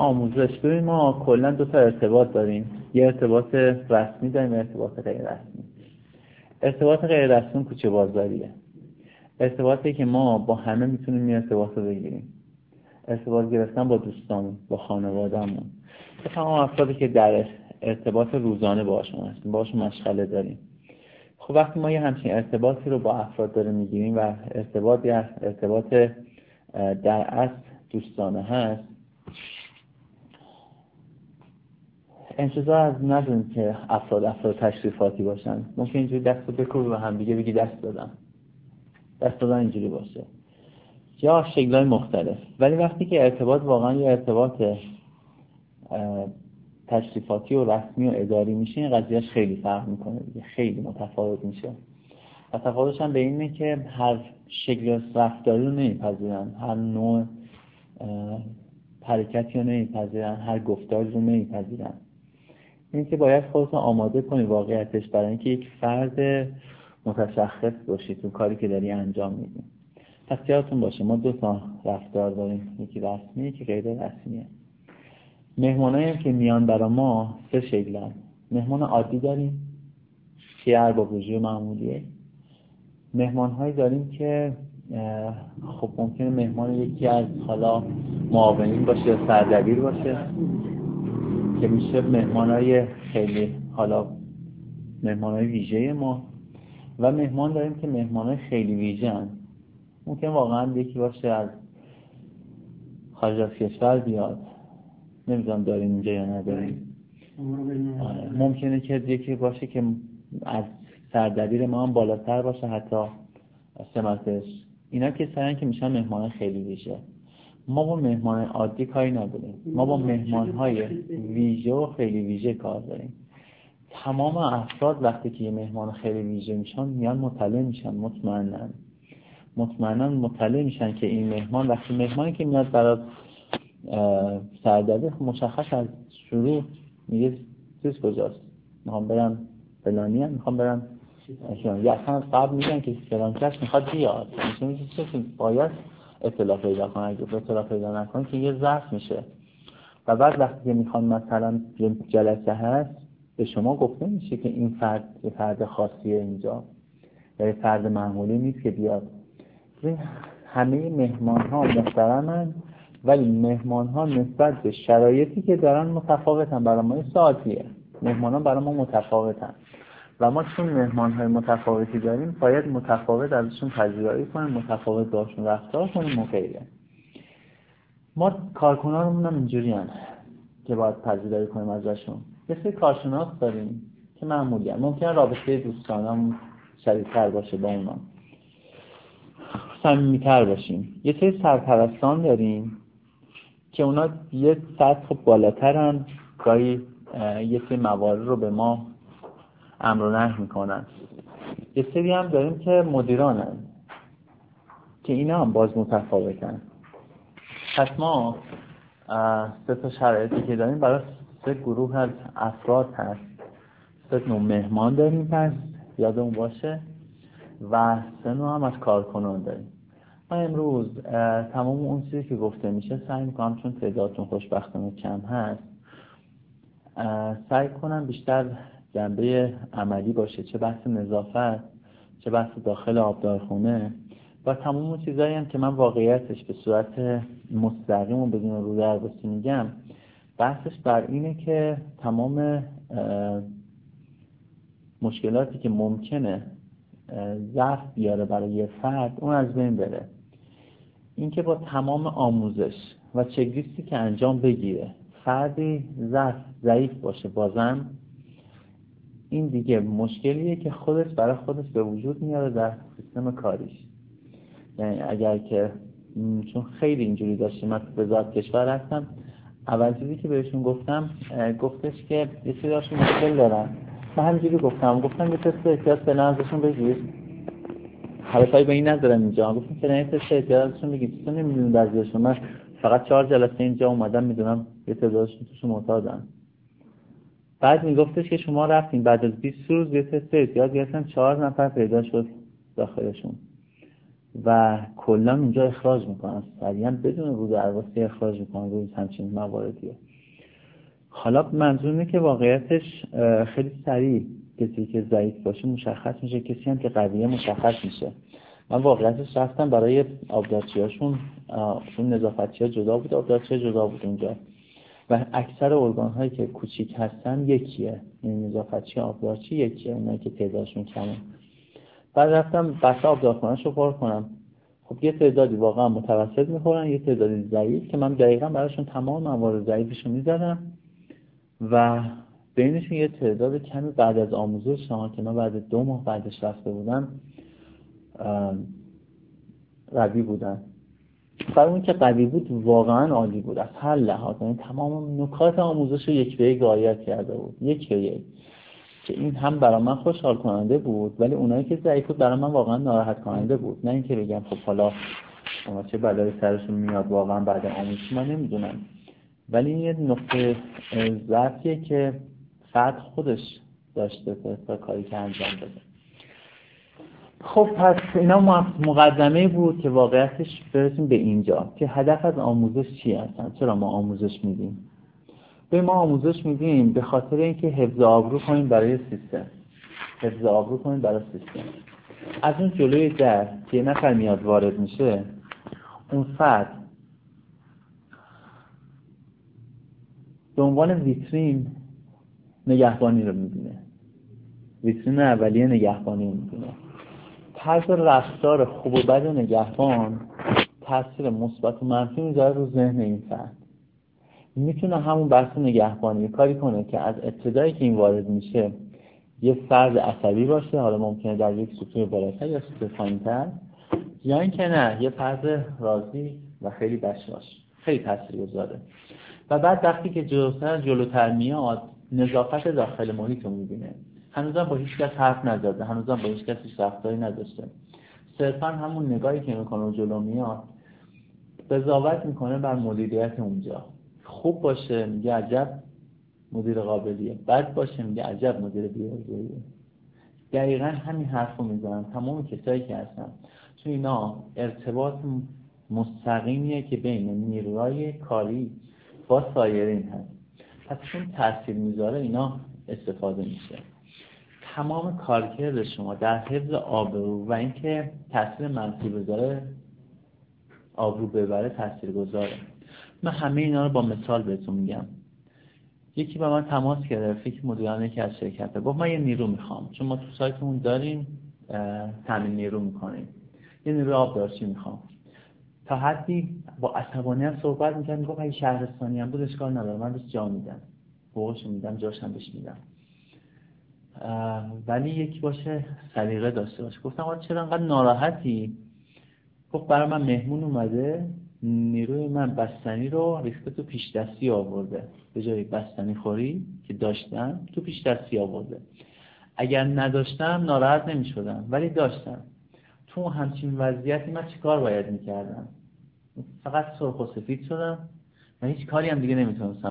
آموزش ببین ما کلا دو تا ارتباط داریم. یه ارتباط رسمی داریم ارتباط غیر رسمی ارتباط غیر رسمی کوچه بازاریه ارتباطی که ما با همه می‌تونیم این ارتباط رو بگیریم. ارتباط گرفتن با دوستامون با خانوادهمون. تمام افرادی که در ارتباط روزانه باشون هستیم باشون مشغله داریم. خب وقتی ما یه همچین ارتباطی رو با افراد داره می‌گیریم و ارتباط ارتباط در اصل دوستانه هست انتظار از نداریم که افراد افراد تشریفاتی باشن. ممکن اینجوری دست رو بکوب و هم دیگه بگی دست دادم دست دادن اینجوری باشه. یا شکلهای مختلف. ولی وقتی که ارتباط واقعا یه ارتباط تشریفاتی و رسمی و اداری میشه این قضیهش خیلی فرق می‌کنه دیگه. خیلی متفاوت میشه. و تفاوتش هم به اینه که هر شکل رفتاری رو نمیپذیرن. هر نوع حرکتی رو نمیپذیرن. هر گفتاری رو نمیپذیرن. این که باید خودتون آماده کنی واقعیتش برای اینکه یک فرد متشخص باشی تو کاری که داری انجام میدی. پس یادتون باشه ما دو تا رفتار داریم. یکی رسمی یکی غیر رسمیه مهمانایی که میان برا ما سه شکلن مهمان عادی داریم که ارباب رژوی معمولیه. مهمان هایی داریم که خب ممکنه مهمان یکی از حالا معاونین باشه یا سردبیر باشه. که میشه مهمان های خیلی حالا مهمان های ویژه ما و مهمان داریم که مهمان های خیلی ویژه هن. ممکن واقعا یکی باشه از خارج از کشور بیاد. نمی‌دونم داریم اینجا یا نداریم. آره. ممکنه که یکی باشه که از سردبیر ما هم بالاتر باشه حتی. سمتش اینا که سرن که میشن مهمان خیلی ویژه. ما با مهمان عادی کاری نداریم. ما با مهمان های ویژه و خیلی ویژه کار داریم. تمام افراد وقتی که یه مهمان خیلی ویژه میشن میان مطلع میشن مطمئنا مطمئنا مطلع میشن که این مهمان وقتی مهمانی که میاد برای سردبیر مشخص از شروع میگه چیز کجاست؟ می‌خوام برم فلانی هم می‌خوام برم یا اصلا قبل میگن که فلان کس می‌خواد بیاد. میشه باید اطلاع پیدا کنه اگه اطلاع پیدا نکنه که یه ظرف میشه. و بعد وقتی که می‌خوان مثلا جلسه هست به شما گفته میشه که این فرد یه فرد خاصیه اینجا. یا یه فرد معمولی نیست که بیاد. همه مهمان ها محترمن ولی مهمان ها نسبت به شرایطی که دارن متفاوتن. برای ما ساعتیه مهمان ها برای ما متفاوتن. و ما چون مهمان های متفاوتی داریم باید متفاوت ازشون پذیرایی کنیم متفاوت باشون رفتار کنیم و غیره. ما کارکنانمون هم اینجوری هم که باید پذیرایی کنیم ازشون. یه سری کارشناس داریم که معمولی هم. ممکن رابطه دوستانم شدیدتر باشه با اونا. صمیمیتر باشیم. یه سری سرپرستان داریم که اونا یه سطح بالاترن گاهی یه سری موارد رو به ما امر و نهی می‌کنن. یه سری هم داریم که مدیرانن که اینا هم باز متفاوتن. پس ما سه تا شرایطی که داریم برای سه گروه از افراد هست. سه نوع مهمان داریم پس یادمون باشه. و سه نوع هم از کارکنان داریم. ما امروز تمام اون چیزی که گفته میشه سعی می‌کنم چون تعدادتون خوشبختانه کم هست سعی کنم بیشتر جنبه عملی باشه چه بحث نظافت چه بحث داخل آبدارخونه و تمام اون چیزایی هم که من واقعیتش به صورت مستقیم و بدون رو درباسی میگم بحثش بر اینه که تمام مشکلاتی که ممکنه ضعف بیاره برای یه فرد اون از بین بره. اینکه با تمام آموزش و چگریستی که انجام بگیره فردی ضعف ضعیف باشه بازم این دیگه مشکلیه که خودش برای خودش به وجود میاره در سیستم کاریش. یعنی اگر که چون خیلی اینجوری داشتیم من وزارت کشور هستم اول چیزی که بهشون گفتم گفتش که یه سری مشکل دارن. من همینجوری گفتم گفتم یه تست احتیاط فعلا ازشون بگیر. حرفایی به این ندارم اینجا. گفتم فعلا یه تست احتیاط ازشون بگیر تو نمی‌دونی من فقط چهار جلسه اینجا اومدم می‌دونم یه تعدادشون توشون معتادن. بعد میگفتش که شما رفتین بعد از 20 روز یه تست احتیاط گرفتن چهار نفر پیدا شد داخلشون. و کلا اونجا اخراج می‌کنن. سریعا بدون رو درواسی اخراج می‌کنن روی همچین مواردیه. حالا منظور که واقعیتش خیلی سریع کسی که ضعیف باشه مشخص میشه کسی هم که قویه مشخص میشه. من واقعیتش رفتم برای آبدارچی هاشون اون نظافتچی ها جدا بود آبدارچی جدا بود اونجا. و اکثر ارگان هایی که کوچیک هستن یکیه. این یعنی نظافتچی آبدارچی یکیه اونایی که تعدادشون کمه. بعد رفتم بسته آبدارخانهش رو پر کنم. خب یه تعدادی واقعا متوسط می‌خورن یه تعدادی ضعیف که من دقیقا براشون تمام موارد ضعیفش رو می‌زدم و بینشون یه تعداد کمی بعد از آموزش شما که من بعد دو ماه بعدش رفته بودم قوی بودن. اون که قوی بود واقعا عالی بود. از هر لحاظ یعنی تمام نکات آموزش رو یک به یک رعایت کرده بود. یک به یک. که این هم برای من خوشحال کننده بود ولی اونایی که ضعیف بود برای من واقعا ناراحت کننده بود. نه اینکه بگم خب حالا شما چه بلای سرشون میاد واقعا بعد آموزش من نمی‌دونم ولی این یه نقطه ضعفیه که فرد خودش داشته تا کاری که انجام بده. خب پس اینا مقدمه بود که واقعیتش برسیم به اینجا که هدف از آموزش چی هستن؟ چرا ما آموزش میدیم؟ به ما آموزش میدیم به خاطر اینکه حفظ آبرو کنیم برای سیستم. حفظ آبرو کنیم برای سیستم. از اون جلوی در که یه نفر میاد وارد میشه اون فرد به عنوان ویترین نگهبانی رو می‌بینه. ویترین اولیه نگهبانی رو می‌بینه. طرز رفتار خوب و بد نگهبان تاثیر مثبت و منفی می‌ذاره رو ذهن این فرد. می‌تونه همون بحث نگهبانی کاری کنه که از ابتدایی که این وارد میشه یه فرد عصبی باشه حالا ممکنه در یک سطوح بالاتر یا سطوح پایینتر یا اینکه نه یه فرد راضی و خیلی بشاش خیلی تاثیر گذاره و بعد وقتی که جلوتر جلوتر میاد نظافت داخل محیط رو می‌بینه. هنوزم با هیچ کس حرف نزده هنوزم با هیچ کسی رفتاری نداشته. صرفا همون نگاهی که می‌کنه جلو میاد قضاوت می‌کنه بر مدیریت اونجا. خوب باشه میگه عجب مدیر قابلیه. بد باشه میگه عجب مدیر بیارزویه دقیقا همین حرف رو می‌زنن تمام کسایی که هستن. چون اینا ارتباط مستقیمیه که بین نیروهای کاری با سایرین هست. پس چون تاثیر می‌ذاره اینا استفاده میشه. تمام کارکرد شما در حفظ آبرو و اینکه تاثیر منفی بذاره آبرو ببره تاثیر گذاره من همه اینا رو با مثال بهتون میگم. یکی با من تماس گرفت که مدیران یکی از شرکت گفت من یه نیرو می‌خوام. چون ما تو سایتمون داریم تامین نیرو می‌کنیم. یه نیرو آبدارچی می‌خوام. تا حدی با عصبانیت صحبت می‌کرد می‌گفت اگه شهرستانی هم بود اشکال نداره. من بهش جا میدم. حقوقش میدم جاشم بهش میدم. ولی یکی باشه سلیقه داشته باشه. گفتم آقا چرا انقدر ناراحتی؟ گفت برای من مهمون اومده نیروی من بستنی رو ریخته تو پیش دستی آورده. به جای بستنی خوری که داشتم تو پیش دستی آورده. اگر نداشتم ناراحت نمی شدم ولی داشتم. تو همچین وضعیتی من چیکار باید می‌کردم؟ فقط سرخ و سفید شدم. و هیچ کاری هم دیگه نمی‌تونستم